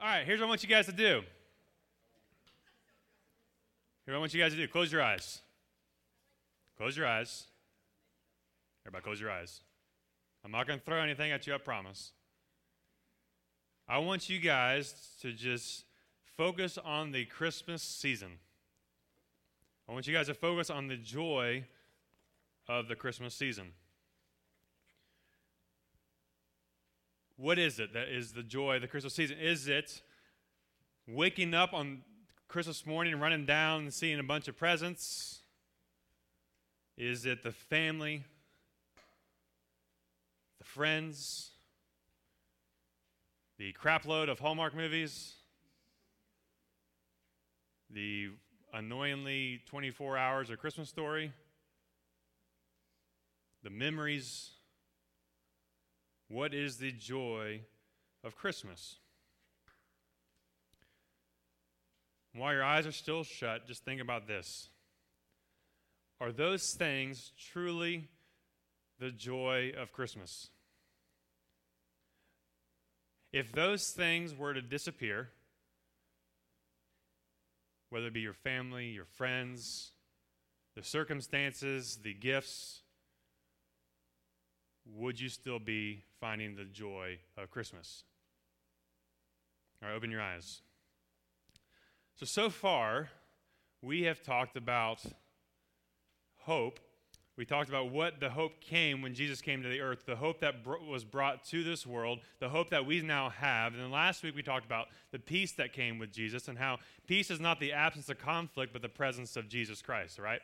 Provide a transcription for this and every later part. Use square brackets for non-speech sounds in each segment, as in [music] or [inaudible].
All right, here's what I want you guys to do. Here's what I want you guys to do. Close your eyes. Close your eyes. Everybody, close your eyes. I'm not going to throw anything at you, I promise. I want you guys to just focus on the Christmas season. I want you guys to focus on the joy of the Christmas season. What is it that is the joy of the Christmas season? Is it waking up on Christmas morning running down and seeing a bunch of presents? Is it the family, the friends, the crapload of Hallmark movies, the annoyingly 24 hours of Christmas story, the memories? What is the joy of Christmas? While your eyes are still shut, just think about this. Are those things truly the joy of Christmas? If those things were to disappear, whether it be your family, your friends, the circumstances, the gifts, would you still be finding the joy of Christmas? All right, open your eyes. So, so far, we have talked about hope. We talked about what the hope came when Jesus came to the earth, the hope that br- was brought to this world, the hope that we now have. And then last week we talked about the peace that came with Jesus and how peace is not the absence of conflict, but the presence of Jesus Christ, right?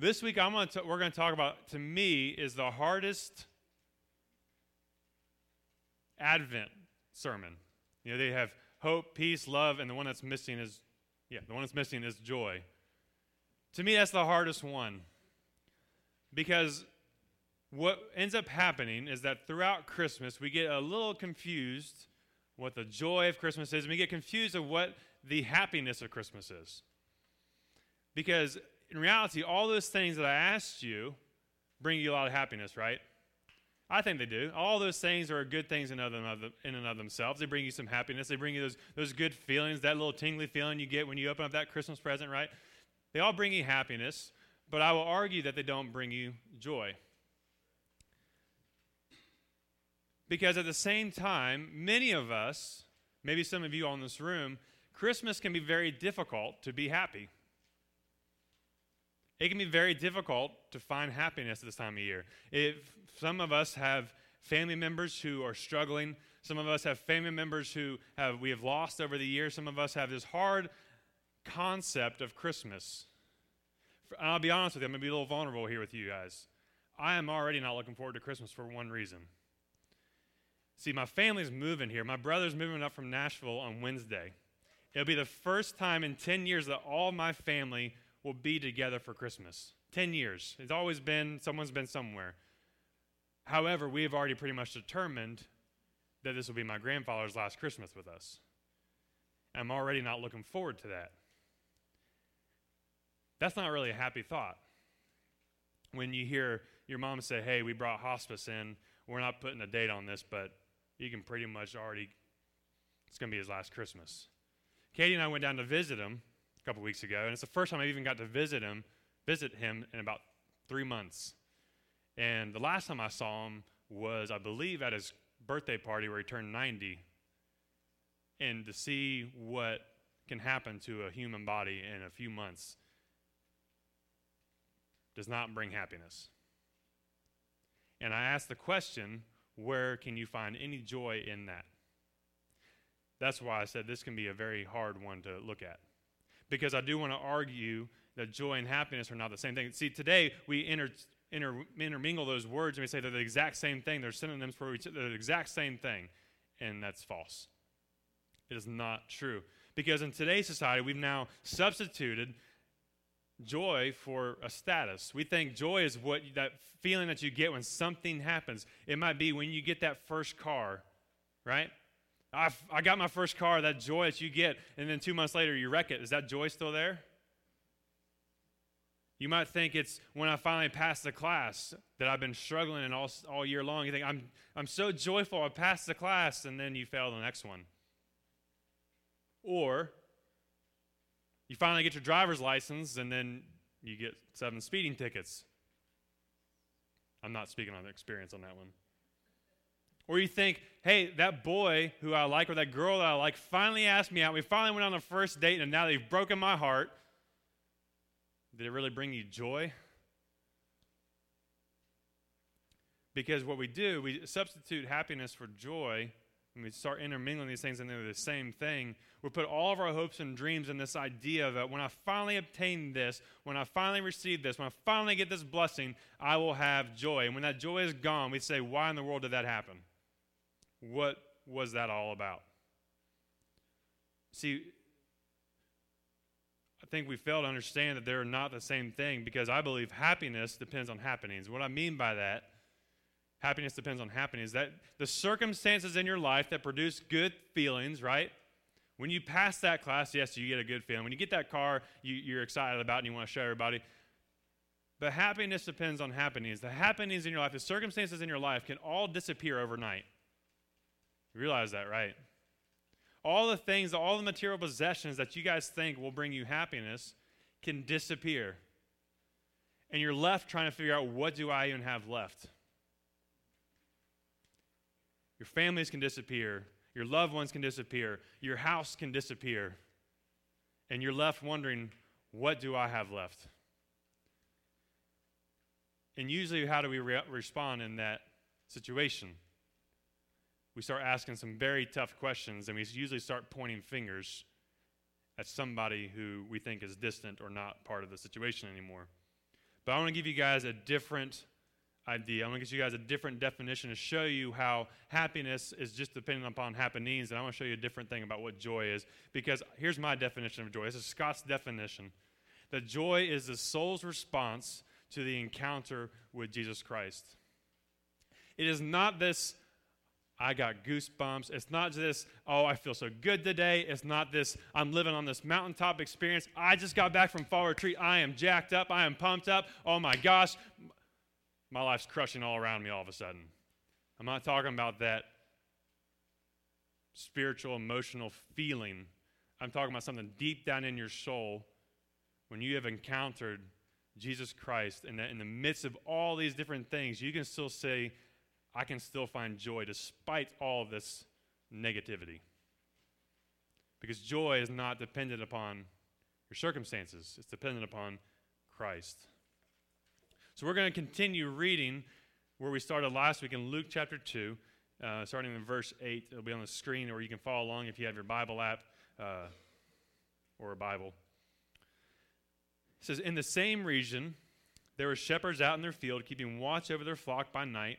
This week I'm gonna t- we're going to talk about, to me, is the hardest Advent sermon. You know, they have hope, peace, love, and the one that's missing is, yeah, the one that's missing is joy. To me, that's the hardest one. Because what ends up happening is that throughout Christmas, we get a little confused what the joy of Christmas is, and we get confused of what the happiness of Christmas is. Because in reality, all those things that I asked you bring you a lot of happiness, right? I think they do. All those things are good things in, and of themselves. They bring you some happiness. They bring you those, those good feelings, that little tingly feeling you get when you open up that Christmas present, right? They all bring you happiness, but I will argue that they don't bring you joy. Because at the same time, many of us, maybe some of you all in this room, Christmas can be very difficult to be happy. It can be very difficult to find happiness at this time of year. If some of us have family members who are struggling, some of us have family members who have we have lost over the years, some of us have this hard concept of Christmas. I'll be honest with you, I'm to be a little vulnerable here with you guys. I am already not looking forward to Christmas for one reason. See, my family's moving here. My brother's moving up from Nashville on Wednesday. It'll be the first time in 10 years that all my family will be together for Christmas. 10 years. It's always been, someone's been somewhere. However, we have already pretty much determined that this will be my grandfather's last Christmas with us. I'm already not looking forward to that. That's not really a happy thought. When you hear your mom say, hey, we brought hospice in, we're not putting a date on this, but you can pretty much already, it's going to be his last Christmas. Katie and I went down to visit him a couple weeks ago, and it's the first time I even got to visit him, visit him in about three months. And the last time I saw him was, I believe, at his birthday party where he turned 90. And to see what can happen to a human body in a few months does not bring happiness. And I asked the question where can you find any joy in that? That's why I said this can be a very hard one to look at because I do want to argue that joy and happiness are not the same thing. See, today we inter, inter, intermingle those words and we say they're the exact same thing. They're synonyms for each They're the exact same thing. And that's false. It is not true. Because in today's society, we've now substituted joy for a status. We think joy is what that feeling that you get when something happens. It might be when you get that first car, right? I I got my first car, that joy that you get, and then two months later you wreck it. Is that joy still there? You might think it's when I finally passed the class that I've been struggling in all, all year long. You think, I'm, I'm so joyful I passed the class, and then you fail the next one. Or you finally get your driver's license and then you get seven speeding tickets. I'm not speaking on experience on that one. Or you think, hey, that boy who I like or that girl that I like finally asked me out. We finally went on the first date and now they've broken my heart. Did it really bring you joy? Because what we do, we substitute happiness for joy, and we start intermingling these things, and they're the same thing. We put all of our hopes and dreams in this idea that when I finally obtain this, when I finally receive this, when I finally get this blessing, I will have joy. And when that joy is gone, we say, Why in the world did that happen? What was that all about? See, I think we fail to understand that they're not the same thing because I believe happiness depends on happenings. What I mean by that happiness depends on happenings. That the circumstances in your life that produce good feelings, right? When you pass that class, yes, you get a good feeling. When you get that car, you, are excited about and you want to show everybody. But happiness depends on happenings. The happenings in your life, the circumstances in your life can all disappear overnight. You realize that, right? All the things, all the material possessions that you guys think will bring you happiness can disappear. And you're left trying to figure out what do I even have left? Your families can disappear. Your loved ones can disappear. Your house can disappear. And you're left wondering, what do I have left? And usually, how do we re- respond in that situation? We start asking some very tough questions, and we usually start pointing fingers at somebody who we think is distant or not part of the situation anymore. But I want to give you guys a different idea. I want to give you guys a different definition to show you how happiness is just dependent upon happenings. And I want to show you a different thing about what joy is. Because here's my definition of joy this is Scott's definition that joy is the soul's response to the encounter with Jesus Christ. It is not this, I got goosebumps. It's not this, oh, I feel so good today. It's not this, I'm living on this mountaintop experience. I just got back from fall retreat. I am jacked up. I am pumped up. Oh my gosh, my life's crushing all around me all of a sudden. I'm not talking about that spiritual, emotional feeling. I'm talking about something deep down in your soul when you have encountered Jesus Christ, and that in the midst of all these different things, you can still say, I can still find joy despite all this negativity. Because joy is not dependent upon your circumstances, it's dependent upon Christ. So we're going to continue reading where we started last week in Luke chapter 2, uh, starting in verse 8. It'll be on the screen, or you can follow along if you have your Bible app uh, or a Bible. It says, In the same region, there were shepherds out in their field, keeping watch over their flock by night,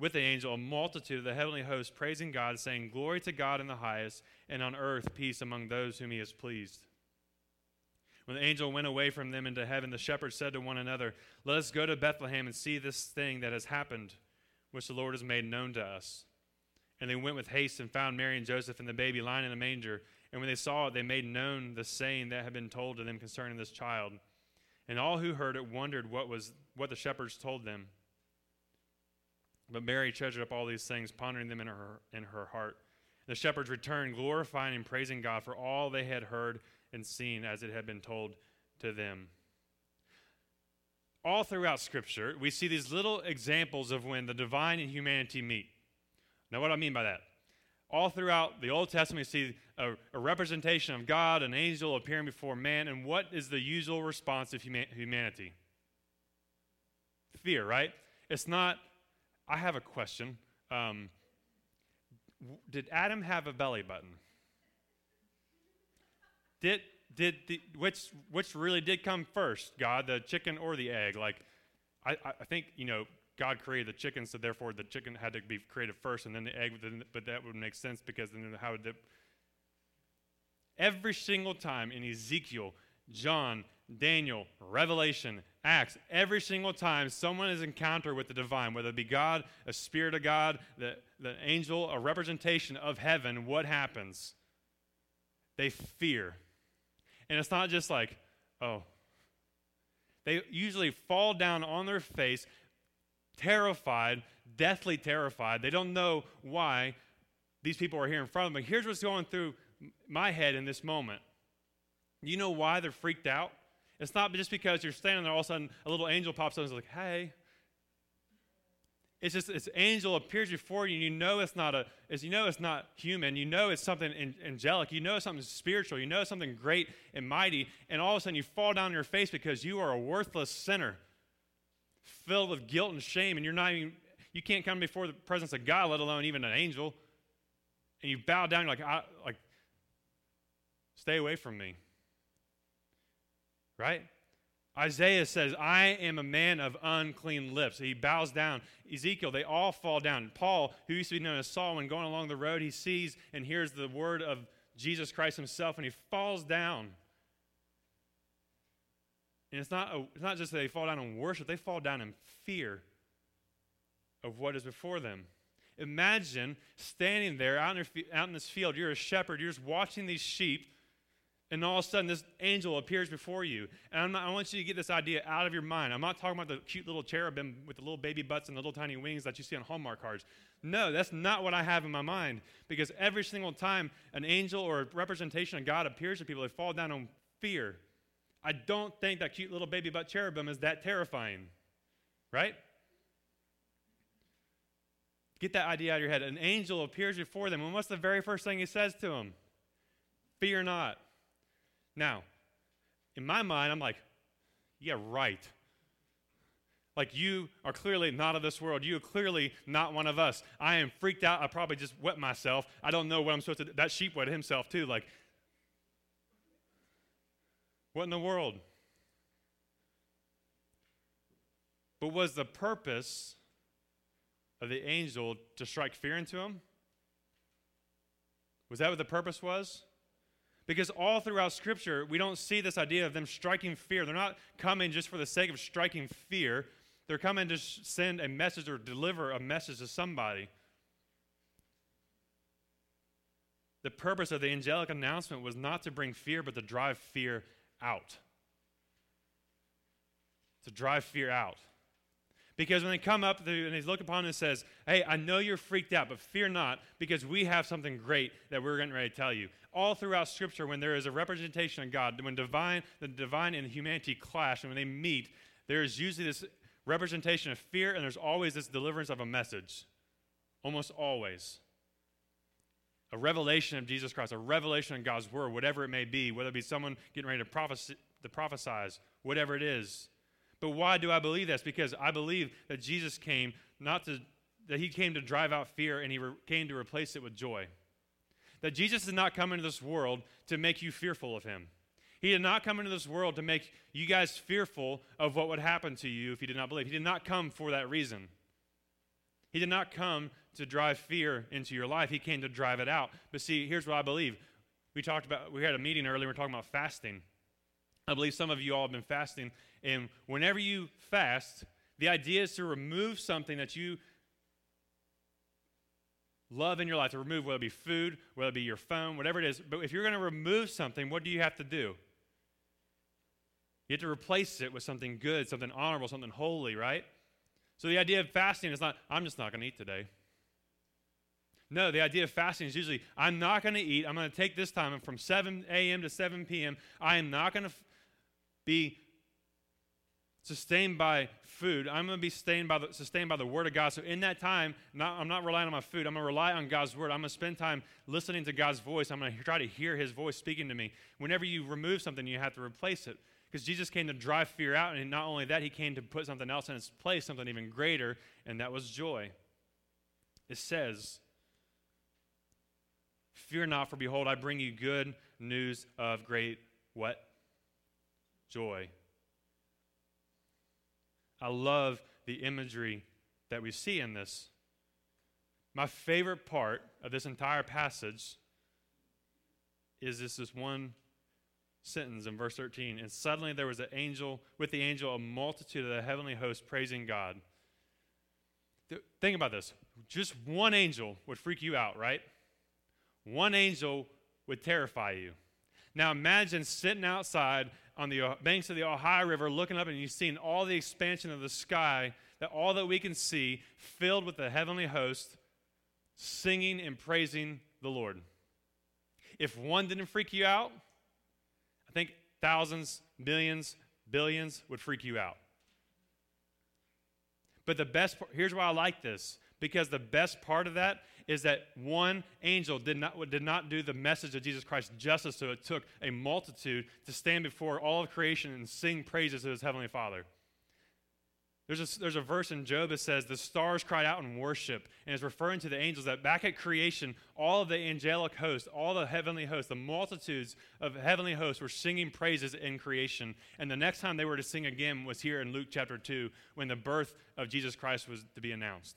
with the angel, a multitude of the heavenly host praising God, saying, Glory to God in the highest, and on earth peace among those whom he has pleased. When the angel went away from them into heaven, the shepherds said to one another, Let us go to Bethlehem and see this thing that has happened which the Lord has made known to us. And they went with haste and found Mary and Joseph and the baby lying in a manger. And when they saw it, they made known the saying that had been told to them concerning this child. And all who heard it wondered what was what the shepherds told them. But Mary treasured up all these things, pondering them in her in her heart. The shepherds returned, glorifying and praising God for all they had heard and seen as it had been told to them all throughout Scripture, we see these little examples of when the divine and humanity meet. Now, what do I mean by that? All throughout the Old Testament, we see a, a representation of God, an angel appearing before man, and what is the usual response of huma- humanity? Fear, right? It's not, I have a question. Um, did Adam have a belly button? Did, did the, which which really did come first, God, the chicken or the egg? Like, I, I think you know God created the chicken, so therefore the chicken had to be created first, and then the egg. But that would make sense because then how would the, every single time in Ezekiel John, Daniel, Revelation, Acts, every single time someone is encountered with the divine, whether it be God, a spirit of God, the, the angel, a representation of heaven, what happens? They fear. And it's not just like, oh. They usually fall down on their face, terrified, deathly terrified. They don't know why these people are here in front of them. But here's what's going through my head in this moment. You know why they're freaked out? It's not just because you're standing there, all of a sudden a little angel pops up and is like, hey. It's just this angel appears before you, and you know it's not a, as you know it's not human. You know it's something angelic. You know it's something spiritual. You know it's something great and mighty. And all of a sudden you fall down on your face because you are a worthless sinner, filled with guilt and shame, and you're not even, you can't come before the presence of God, let alone even an angel. And you bow down, you're like, I, like, stay away from me right? Isaiah says, I am a man of unclean lips. He bows down. Ezekiel, they all fall down. Paul, who used to be known as Saul, when going along the road, he sees and hears the word of Jesus Christ himself, and he falls down. And it's not, a, it's not just that they fall down in worship, they fall down in fear of what is before them. Imagine standing there out in, out in this field. You're a shepherd, you're just watching these sheep and all of a sudden this angel appears before you. And not, i want you to get this idea out of your mind. I'm not talking about the cute little cherubim with the little baby butts and the little tiny wings that you see on Hallmark cards. No, that's not what I have in my mind. Because every single time an angel or a representation of God appears to people, they fall down on fear. I don't think that cute little baby butt cherubim is that terrifying. Right? Get that idea out of your head. An angel appears before them, and what's the very first thing he says to them? Fear not. Now, in my mind, I'm like, yeah, right. Like, you are clearly not of this world. You are clearly not one of us. I am freaked out. I probably just wet myself. I don't know what I'm supposed to do. That sheep wet himself, too. Like, what in the world? But was the purpose of the angel to strike fear into him? Was that what the purpose was? Because all throughout Scripture, we don't see this idea of them striking fear. They're not coming just for the sake of striking fear, they're coming to send a message or deliver a message to somebody. The purpose of the angelic announcement was not to bring fear, but to drive fear out. To drive fear out. Because when they come up and they look upon it and says, Hey, I know you're freaked out, but fear not, because we have something great that we're getting ready to tell you. All throughout Scripture, when there is a representation of God, when divine, the divine and humanity clash, and when they meet, there is usually this representation of fear, and there's always this deliverance of a message. Almost always. A revelation of Jesus Christ, a revelation of God's word, whatever it may be, whether it be someone getting ready to, prophesy, to prophesize, whatever it is but why do I believe this? Because I believe that Jesus came not to, that he came to drive out fear and he re- came to replace it with joy. That Jesus did not come into this world to make you fearful of him. He did not come into this world to make you guys fearful of what would happen to you if you did not believe. He did not come for that reason. He did not come to drive fear into your life. He came to drive it out. But see, here's what I believe. We talked about, we had a meeting earlier, we were talking about fasting. I believe some of you all have been fasting. And whenever you fast, the idea is to remove something that you love in your life, to remove whether it be food, whether it be your phone, whatever it is. But if you're going to remove something, what do you have to do? You have to replace it with something good, something honorable, something holy, right? So the idea of fasting is not, I'm just not going to eat today. No, the idea of fasting is usually, I'm not going to eat. I'm going to take this time from 7 a.m. to 7 p.m. I am not going to be sustained by food. I'm going to be sustained by, the, sustained by the Word of God. So in that time, not, I'm not relying on my food. I'm going to rely on God's Word. I'm going to spend time listening to God's voice. I'm going to try to hear His voice speaking to me. Whenever you remove something, you have to replace it. Because Jesus came to drive fear out, and not only that, He came to put something else in its place, something even greater, and that was joy. It says, Fear not, for behold, I bring you good news of great what? Joy. I love the imagery that we see in this. My favorite part of this entire passage is this, this one sentence in verse 13. And suddenly there was an angel, with the angel, a multitude of the heavenly host praising God. Think about this. Just one angel would freak you out, right? One angel would terrify you. Now imagine sitting outside on the uh, banks of the Ohio River looking up and you've seen all the expansion of the sky, that all that we can see filled with the heavenly host singing and praising the Lord. If one didn't freak you out, I think thousands, millions, billions would freak you out. But the best part, here's why I like this because the best part of that is that one angel did not, did not do the message of Jesus Christ justice, so it took a multitude to stand before all of creation and sing praises to his heavenly Father. There's a, there's a verse in Job that says, The stars cried out in worship, and is referring to the angels that back at creation, all of the angelic hosts, all the heavenly hosts, the multitudes of heavenly hosts were singing praises in creation. And the next time they were to sing again was here in Luke chapter 2 when the birth of Jesus Christ was to be announced.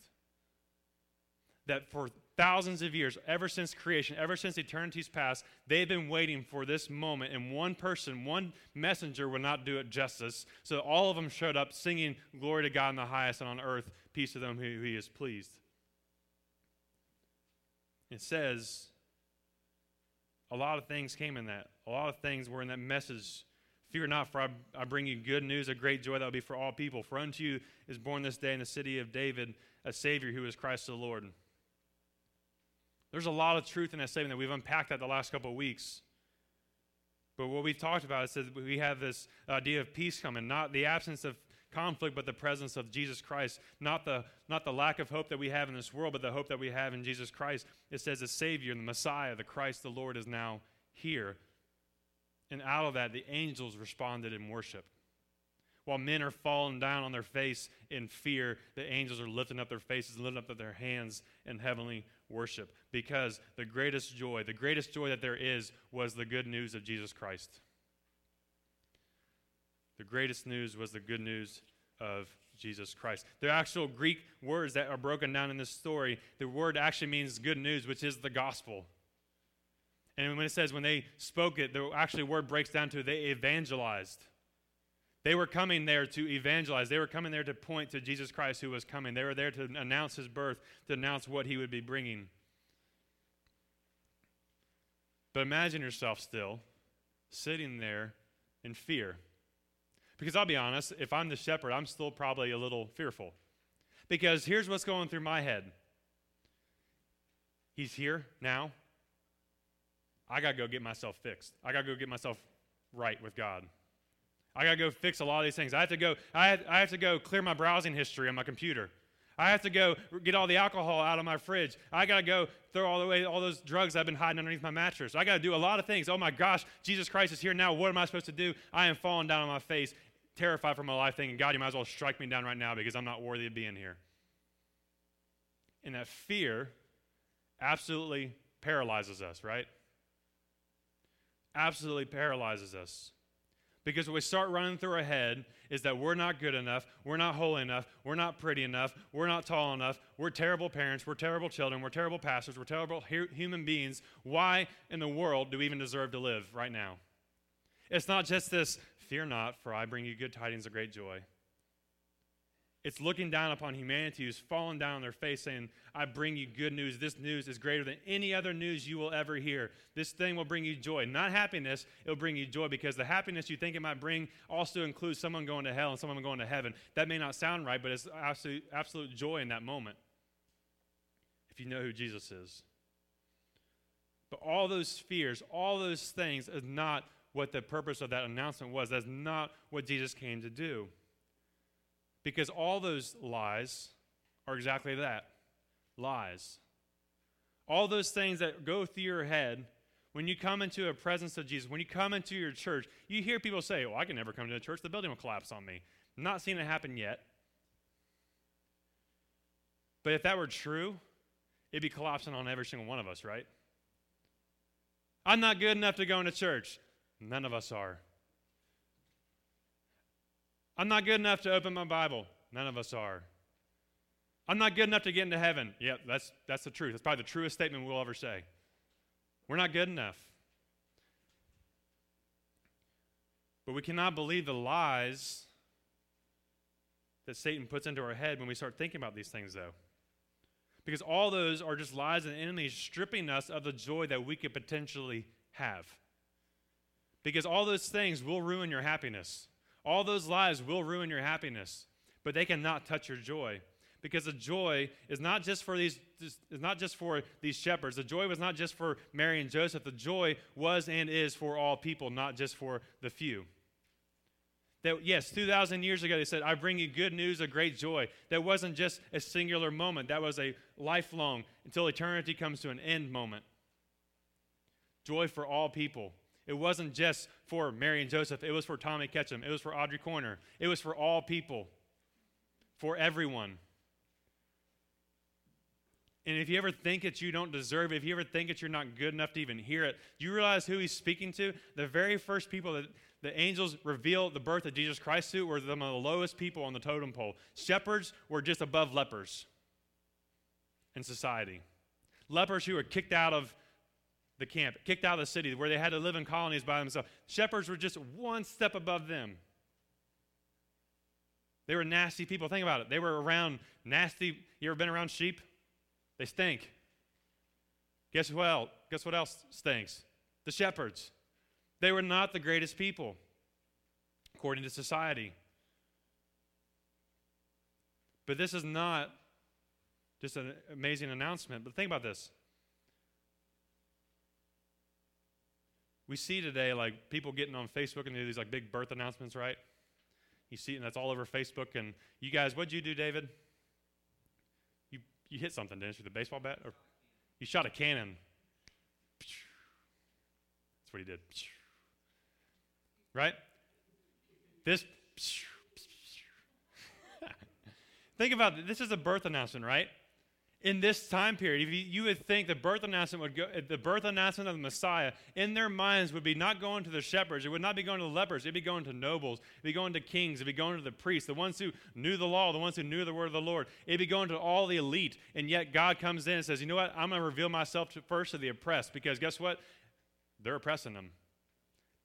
That for thousands of years, ever since creation, ever since eternity's past, they've been waiting for this moment, and one person, one messenger would not do it justice. So all of them showed up singing, Glory to God in the highest, and on earth, peace to them who he is pleased. It says a lot of things came in that. A lot of things were in that message. Fear not, for I, I bring you good news, a great joy that will be for all people. For unto you is born this day in the city of David a Savior who is Christ the Lord. There's a lot of truth in that statement that we've unpacked that the last couple of weeks. But what we've talked about is that we have this idea of peace coming, not the absence of conflict, but the presence of Jesus Christ. Not the, not the lack of hope that we have in this world, but the hope that we have in Jesus Christ. It says the Savior, the Messiah, the Christ, the Lord is now here. And out of that, the angels responded in worship. While men are falling down on their face in fear, the angels are lifting up their faces lifting up their hands in heavenly worship. Because the greatest joy, the greatest joy that there is, was the good news of Jesus Christ. The greatest news was the good news of Jesus Christ. The actual Greek words that are broken down in this story, the word actually means good news, which is the gospel. And when it says when they spoke it, the actually word breaks down to they evangelized. They were coming there to evangelize. They were coming there to point to Jesus Christ who was coming. They were there to announce his birth, to announce what he would be bringing. But imagine yourself still sitting there in fear. Because I'll be honest, if I'm the shepherd, I'm still probably a little fearful. Because here's what's going through my head He's here now. I got to go get myself fixed. I got to go get myself right with God. I got to go fix a lot of these things. I have to go, I have, I have to go clear my browsing history on my computer. I have to go get all the alcohol out of my fridge. I got to go throw all the way all those drugs I've been hiding underneath my mattress. I got to do a lot of things. Oh my gosh, Jesus Christ is here now. What am I supposed to do? I am falling down on my face, terrified for my life, thinking, God, you might as well strike me down right now because I'm not worthy of being here. And that fear absolutely paralyzes us, right? Absolutely paralyzes us. Because what we start running through our head is that we're not good enough, we're not holy enough, we're not pretty enough, we're not tall enough, we're terrible parents, we're terrible children, we're terrible pastors, we're terrible human beings. Why in the world do we even deserve to live right now? It's not just this, fear not, for I bring you good tidings of great joy. It's looking down upon humanity who's fallen down on their face saying, I bring you good news. This news is greater than any other news you will ever hear. This thing will bring you joy. Not happiness, it'll bring you joy because the happiness you think it might bring also includes someone going to hell and someone going to heaven. That may not sound right, but it's absolute, absolute joy in that moment if you know who Jesus is. But all those fears, all those things is not what the purpose of that announcement was. That's not what Jesus came to do. Because all those lies are exactly that lies. All those things that go through your head when you come into a presence of Jesus, when you come into your church, you hear people say, Oh, I can never come to a church. The building will collapse on me. I'm not seeing it happen yet. But if that were true, it'd be collapsing on every single one of us, right? I'm not good enough to go into church. None of us are. I'm not good enough to open my Bible. None of us are. I'm not good enough to get into heaven. Yep, that's, that's the truth. That's probably the truest statement we'll ever say. We're not good enough. But we cannot believe the lies that Satan puts into our head when we start thinking about these things, though. Because all those are just lies and enemies stripping us of the joy that we could potentially have. Because all those things will ruin your happiness. All those lies will ruin your happiness, but they cannot touch your joy. Because the joy is not just for these is not just for these shepherds. The joy was not just for Mary and Joseph. The joy was and is for all people, not just for the few. That, yes, 2,000 years ago, they said, I bring you good news of great joy. That wasn't just a singular moment, that was a lifelong, until eternity comes to an end moment. Joy for all people. It wasn't just for Mary and Joseph, it was for Tommy Ketchum, it was for Audrey Corner, it was for all people, for everyone. And if you ever think that you don't deserve it, if you ever think that you're not good enough to even hear it, do you realize who he's speaking to? The very first people that the angels revealed the birth of Jesus Christ to were the lowest people on the totem pole. Shepherds were just above lepers in society. Lepers who were kicked out of the camp, kicked out of the city, where they had to live in colonies by themselves. Shepherds were just one step above them. They were nasty people. Think about it. They were around nasty. You ever been around sheep? They stink. Guess what else? Guess what else stinks? The shepherds. They were not the greatest people, according to society. But this is not just an amazing announcement. But think about this. We see today like people getting on Facebook and do these like big birth announcements, right? You see, and that's all over Facebook. And you guys, what'd you do, David? You hit something, didn't you? The baseball bat? Or you shot a cannon. That's what he did. Right? This. [laughs] Think about it. This is a birth announcement, right? In this time period, if you, you, would think the birth announcement would go, the birth announcement of the Messiah in their minds would be not going to the shepherds, it would not be going to the lepers, it'd be going to nobles, it'd be going to kings, it'd be going to the priests, the ones who knew the law, the ones who knew the word of the Lord. It'd be going to all the elite. And yet God comes in and says, you know what? I'm going to reveal myself to, first to the oppressed because guess what? They're oppressing them.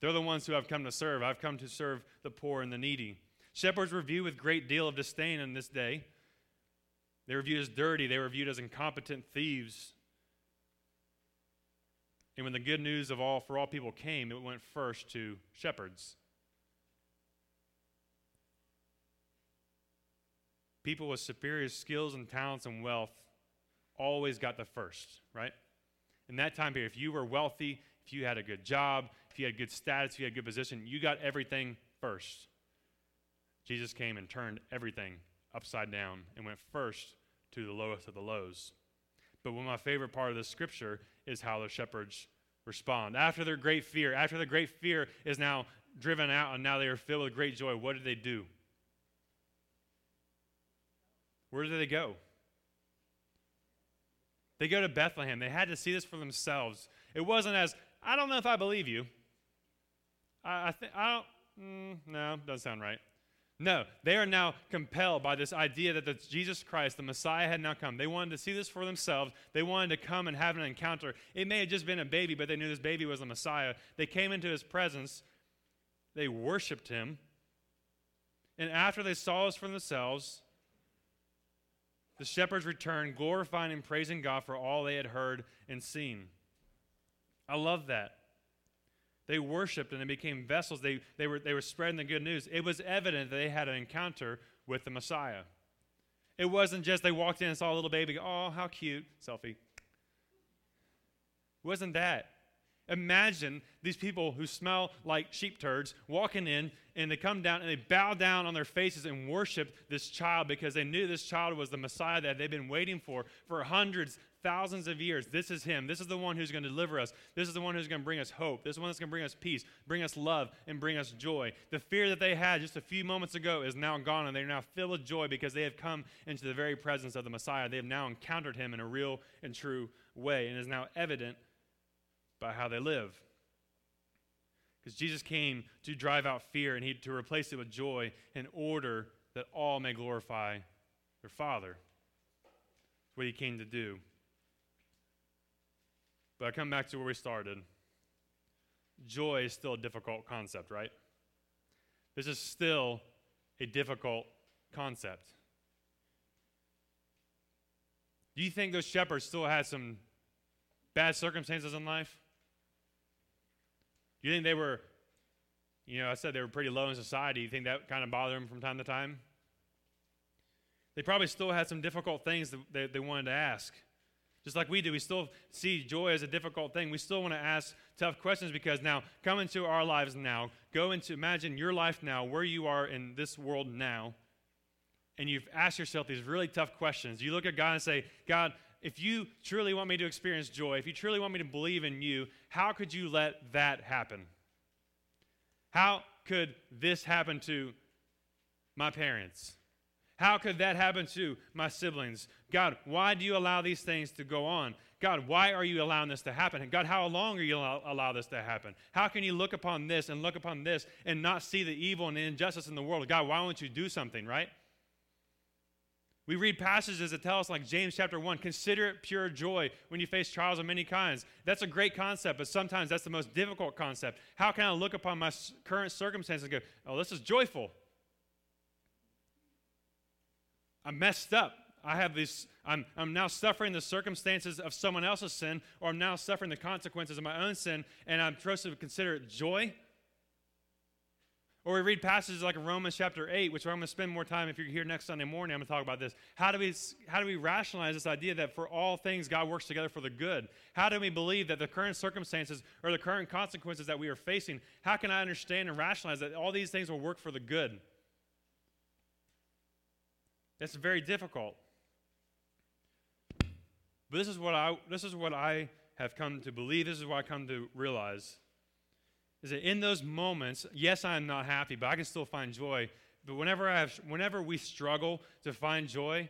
They're the ones who I've come to serve. I've come to serve the poor and the needy. Shepherds were viewed with great deal of disdain in this day. They were viewed as dirty, they were viewed as incompetent thieves. And when the good news of all for all people came, it went first to shepherds. People with superior skills and talents and wealth always got the first, right? In that time period, if you were wealthy, if you had a good job, if you had good status, if you had a good position, you got everything first. Jesus came and turned everything upside down and went first to the lowest of the lows. But one of my favorite part of this scripture is how the shepherds respond. After their great fear, after the great fear is now driven out and now they are filled with great joy, what did they do? Where did they go? They go to Bethlehem. They had to see this for themselves. It wasn't as, I don't know if I believe you. I, I think, I don't, mm, no, doesn't sound right. No, they are now compelled by this idea that the Jesus Christ, the Messiah, had now come. They wanted to see this for themselves. They wanted to come and have an encounter. It may have just been a baby, but they knew this baby was the Messiah. They came into his presence, they worshiped him, and after they saw this for themselves, the shepherds returned, glorifying and praising God for all they had heard and seen. I love that. They worshiped and they became vessels. They, they, were, they were spreading the good news. It was evident that they had an encounter with the Messiah. It wasn't just they walked in and saw a little baby, oh, how cute, selfie. It wasn't that. Imagine these people who smell like sheep turds walking in and they come down and they bow down on their faces and worship this child because they knew this child was the Messiah that they've been waiting for for hundreds, thousands of years. This is him. This is the one who's going to deliver us. This is the one who's going to bring us hope. This is the one that's going to bring us peace, bring us love, and bring us joy. The fear that they had just a few moments ago is now gone and they're now filled with joy because they have come into the very presence of the Messiah. They have now encountered him in a real and true way and is now evident by how they live. Because Jesus came to drive out fear and he to replace it with joy in order that all may glorify their Father. That's what he came to do. But I come back to where we started. Joy is still a difficult concept, right? This is still a difficult concept. Do you think those shepherds still had some bad circumstances in life? Do you think they were, you know, I said they were pretty low in society. You think that kind of bothered them from time to time? They probably still had some difficult things that they, they wanted to ask. Just like we do, we still see joy as a difficult thing. We still want to ask tough questions because now, come into our lives now, go into, imagine your life now, where you are in this world now, and you've asked yourself these really tough questions. You look at God and say, God, if you truly want me to experience joy, if you truly want me to believe in you, how could you let that happen? How could this happen to my parents? How could that happen to my siblings? God, why do you allow these things to go on? God, why are you allowing this to happen? God, how long are you allow, allow this to happen? How can you look upon this and look upon this and not see the evil and the injustice in the world? God, why won't you do something, right? We read passages that tell us, like James chapter 1, consider it pure joy when you face trials of many kinds. That's a great concept, but sometimes that's the most difficult concept. How can I look upon my current circumstances and go, oh, this is joyful? I'm messed up. I have this, I'm, I'm now suffering the circumstances of someone else's sin, or I'm now suffering the consequences of my own sin, and I'm supposed to consider it joy. Or we read passages like Romans chapter 8, which I'm going to spend more time if you're here next Sunday morning, I'm going to talk about this. How do we how do we rationalize this idea that for all things God works together for the good? How do we believe that the current circumstances or the current consequences that we are facing, how can I understand and rationalize that all these things will work for the good? That's very difficult. But this is what I this is what I have come to believe. This is what I come to realize. Is that in those moments, yes, I am not happy, but I can still find joy. But whenever I have whenever we struggle to find joy,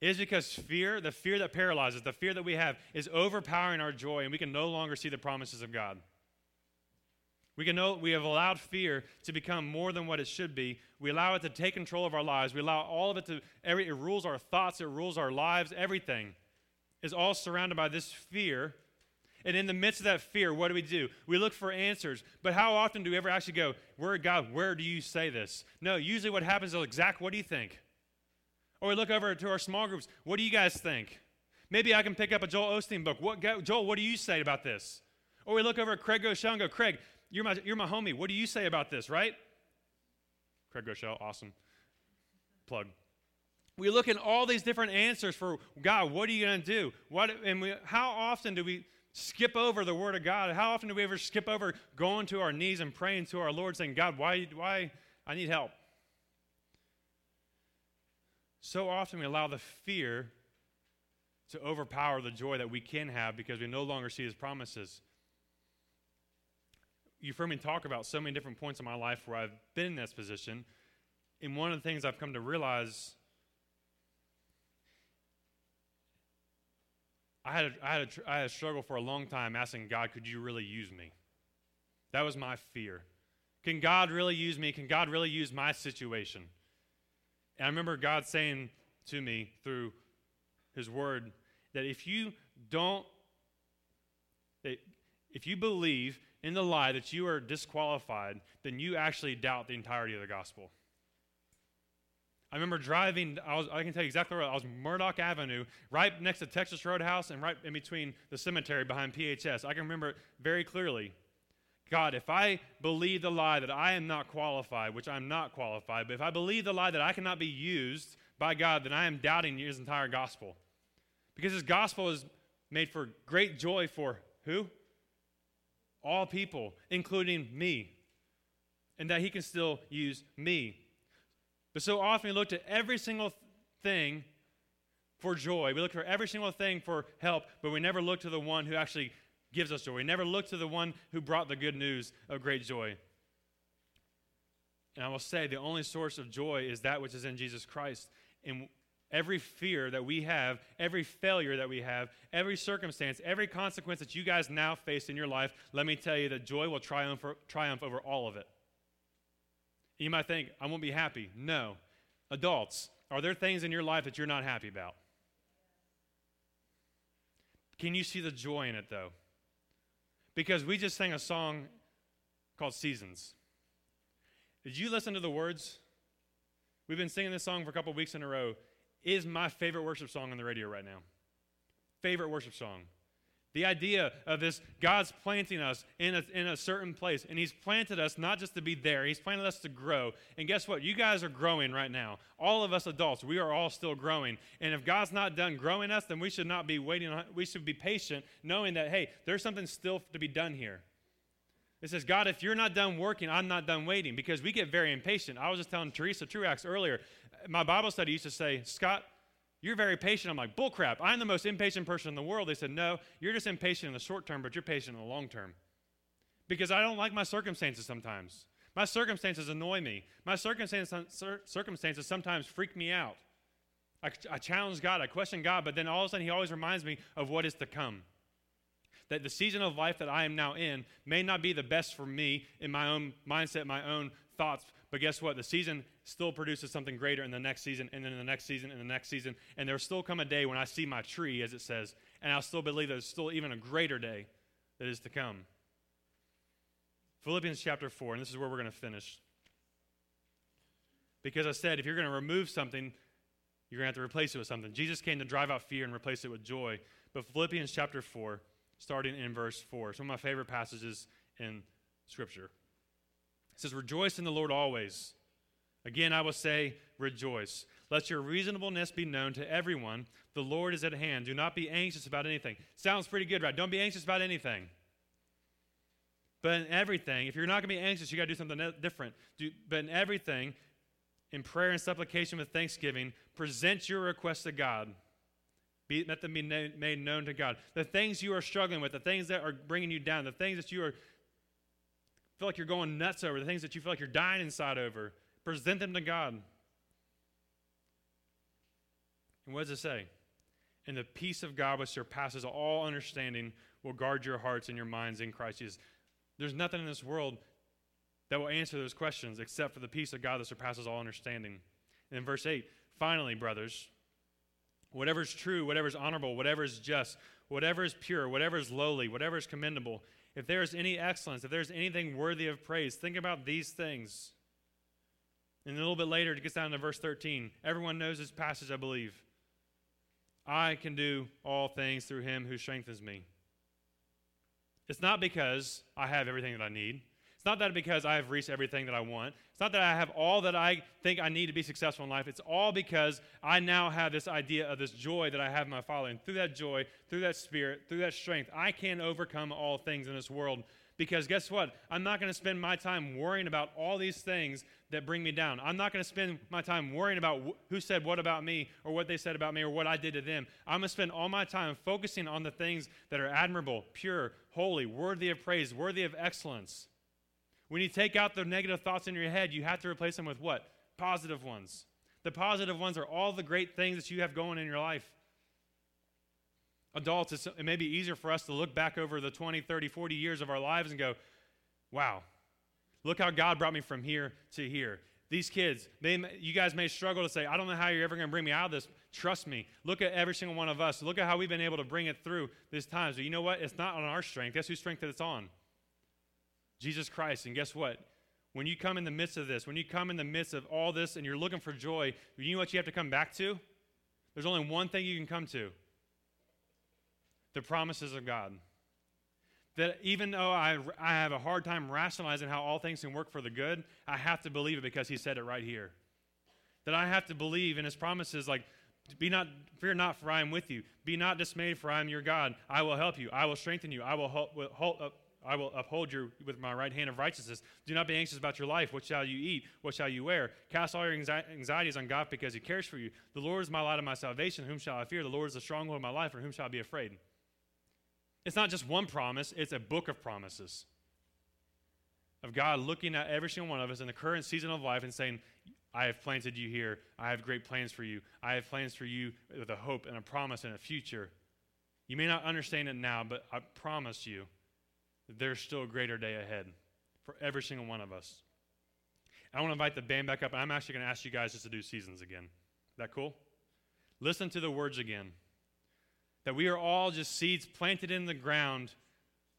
it is because fear, the fear that paralyzes, the fear that we have, is overpowering our joy, and we can no longer see the promises of God. We can know we have allowed fear to become more than what it should be. We allow it to take control of our lives. We allow all of it to every it rules our thoughts, it rules our lives, everything is all surrounded by this fear. And in the midst of that fear, what do we do? We look for answers. But how often do we ever actually go, Where God, where do you say this? No, usually what happens is Zach, what do you think? Or we look over to our small groups, what do you guys think? Maybe I can pick up a Joel Osteen book. What, Joel, what do you say about this? Or we look over at Craig Groeschel and go, Craig, you're my, you're my homie. What do you say about this, right? Craig Groeschel, awesome. Plug. We look at all these different answers for God, what are you going to do? What, and we, how often do we skip over the Word of God? How often do we ever skip over going to our knees and praying to our Lord, saying, God, why, why I need help? So often we allow the fear to overpower the joy that we can have because we no longer see His promises you've heard me talk about so many different points in my life where I've been in this position. And one of the things I've come to realize I had, a, I, had a, I had a struggle for a long time asking God, could you really use me? That was my fear. Can God really use me? Can God really use my situation? And I remember God saying to me through His Word that if you don't, that if you believe in the lie that you are disqualified, then you actually doubt the entirety of the gospel. I remember driving, I, was, I can tell you exactly where I was Murdoch Avenue, right next to Texas Roadhouse and right in between the cemetery behind PHS. I can remember it very clearly. God, if I believe the lie that I am not qualified, which I'm not qualified, but if I believe the lie that I cannot be used by God, then I am doubting his entire gospel. Because his gospel is made for great joy for who? all people, including me, and that He can still use me. But so often we look to every single thing for joy. We look for every single thing for help, but we never look to the one who actually gives us joy. We never look to the one who brought the good news of great joy. And I will say the only source of joy is that which is in Jesus Christ. And every fear that we have, every failure that we have, every circumstance, every consequence that you guys now face in your life, let me tell you that joy will triumph, triumph over all of it. You might think, I won't be happy. No. Adults, are there things in your life that you're not happy about? Can you see the joy in it, though? Because we just sang a song called Seasons. Did you listen to the words? We've been singing this song for a couple weeks in a row. It is my favorite worship song on the radio right now. Favorite worship song. The idea of this God's planting us in a, in a certain place, and He's planted us not just to be there, He's planted us to grow. And guess what? You guys are growing right now. All of us adults, we are all still growing. And if God's not done growing us, then we should not be waiting. On, we should be patient, knowing that, hey, there's something still to be done here. It says, God, if you're not done working, I'm not done waiting because we get very impatient. I was just telling Teresa Truax earlier, my Bible study used to say, Scott, you're very patient. I'm like, bullcrap. I'm the most impatient person in the world. They said, No, you're just impatient in the short term, but you're patient in the long term. Because I don't like my circumstances sometimes. My circumstances annoy me. My circumstances, sometimes freak me out. I, I challenge God, I question God, but then all of a sudden He always reminds me of what is to come. That the season of life that I am now in may not be the best for me in my own mindset, my own thoughts, but guess what? The season still produces something greater in the next season, and then in the next season, and the next season. And there'll still come a day when I see my tree, as it says, and I'll still believe there's still even a greater day that is to come. Philippians chapter 4, and this is where we're going to finish. Because I said, if you're going to remove something, you're going to have to replace it with something. Jesus came to drive out fear and replace it with joy. But Philippians chapter 4, starting in verse 4, some of my favorite passages in Scripture. It says, Rejoice in the Lord always. Again, I will say, Rejoice. Let your reasonableness be known to everyone. The Lord is at hand. Do not be anxious about anything. Sounds pretty good, right? Don't be anxious about anything. But in everything, if you're not going to be anxious, you got to do something different. Do, but in everything, in prayer and supplication with thanksgiving, present your requests to God. Be, let them be na- made known to God. The things you are struggling with, the things that are bringing you down, the things that you are feel like you're going nuts over, the things that you feel like you're dying inside over, present them to God. And what does it say? And the peace of God, which surpasses all understanding, will guard your hearts and your minds in Christ Jesus. There's nothing in this world that will answer those questions except for the peace of God that surpasses all understanding. And in verse 8, finally, brothers, whatever is true, whatever is honorable, whatever is just, whatever is pure, whatever is lowly, whatever is commendable, if there is any excellence, if there's anything worthy of praise, think about these things. And a little bit later, it gets down to verse 13. Everyone knows this passage, I believe. I can do all things through him who strengthens me. It's not because I have everything that I need. It's not that because I have reached everything that I want. It's not that I have all that I think I need to be successful in life. It's all because I now have this idea of this joy that I have in my Father. And through that joy, through that spirit, through that strength, I can overcome all things in this world. Because guess what? I'm not going to spend my time worrying about all these things that bring me down. I'm not going to spend my time worrying about wh- who said what about me or what they said about me or what I did to them. I'm going to spend all my time focusing on the things that are admirable, pure, holy, worthy of praise, worthy of excellence. When you take out the negative thoughts in your head, you have to replace them with what? Positive ones. The positive ones are all the great things that you have going in your life. Adults, it may be easier for us to look back over the 20, 30, 40 years of our lives and go, wow, look how God brought me from here to here. These kids, they, you guys may struggle to say, I don't know how you're ever going to bring me out of this. Trust me. Look at every single one of us. Look at how we've been able to bring it through these times. But you know what? It's not on our strength. Guess whose strength that it's on? Jesus Christ. And guess what? When you come in the midst of this, when you come in the midst of all this and you're looking for joy, you know what you have to come back to? There's only one thing you can come to the promises of God. That even though I, I have a hard time rationalizing how all things can work for the good, I have to believe it because He said it right here. That I have to believe in His promises, like, be not, fear not, for I am with you. Be not dismayed, for I am your God. I will help you. I will strengthen you. I will help, uh, I will uphold you with my right hand of righteousness. Do not be anxious about your life. What shall you eat? What shall you wear? Cast all your anxieties on God because he cares for you. The Lord is my light and my salvation. Whom shall I fear? The Lord is the stronghold of my life. For whom shall I be afraid? It's not just one promise, it's a book of promises. Of God looking at every single one of us in the current season of life and saying, I have planted you here. I have great plans for you. I have plans for you with a hope and a promise and a future. You may not understand it now, but I promise you there's still a greater day ahead for every single one of us. I want to invite the band back up, and I'm actually going to ask you guys just to do seasons again. Is that cool? Listen to the words again. That we are all just seeds planted in the ground,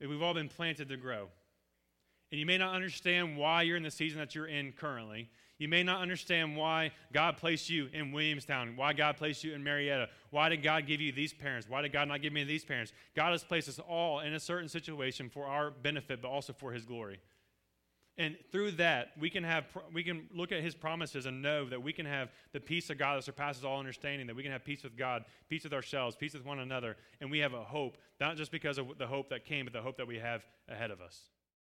and we've all been planted to grow. And you may not understand why you're in the season that you're in currently. You may not understand why God placed you in Williamstown, why God placed you in Marietta. Why did God give you these parents? Why did God not give me these parents? God has placed us all in a certain situation for our benefit, but also for His glory. And through that, we can have we can look at his promises and know that we can have the peace of God that surpasses all understanding, that we can have peace with God, peace with ourselves, peace with one another, and we have a hope, not just because of the hope that came, but the hope that we have ahead of us.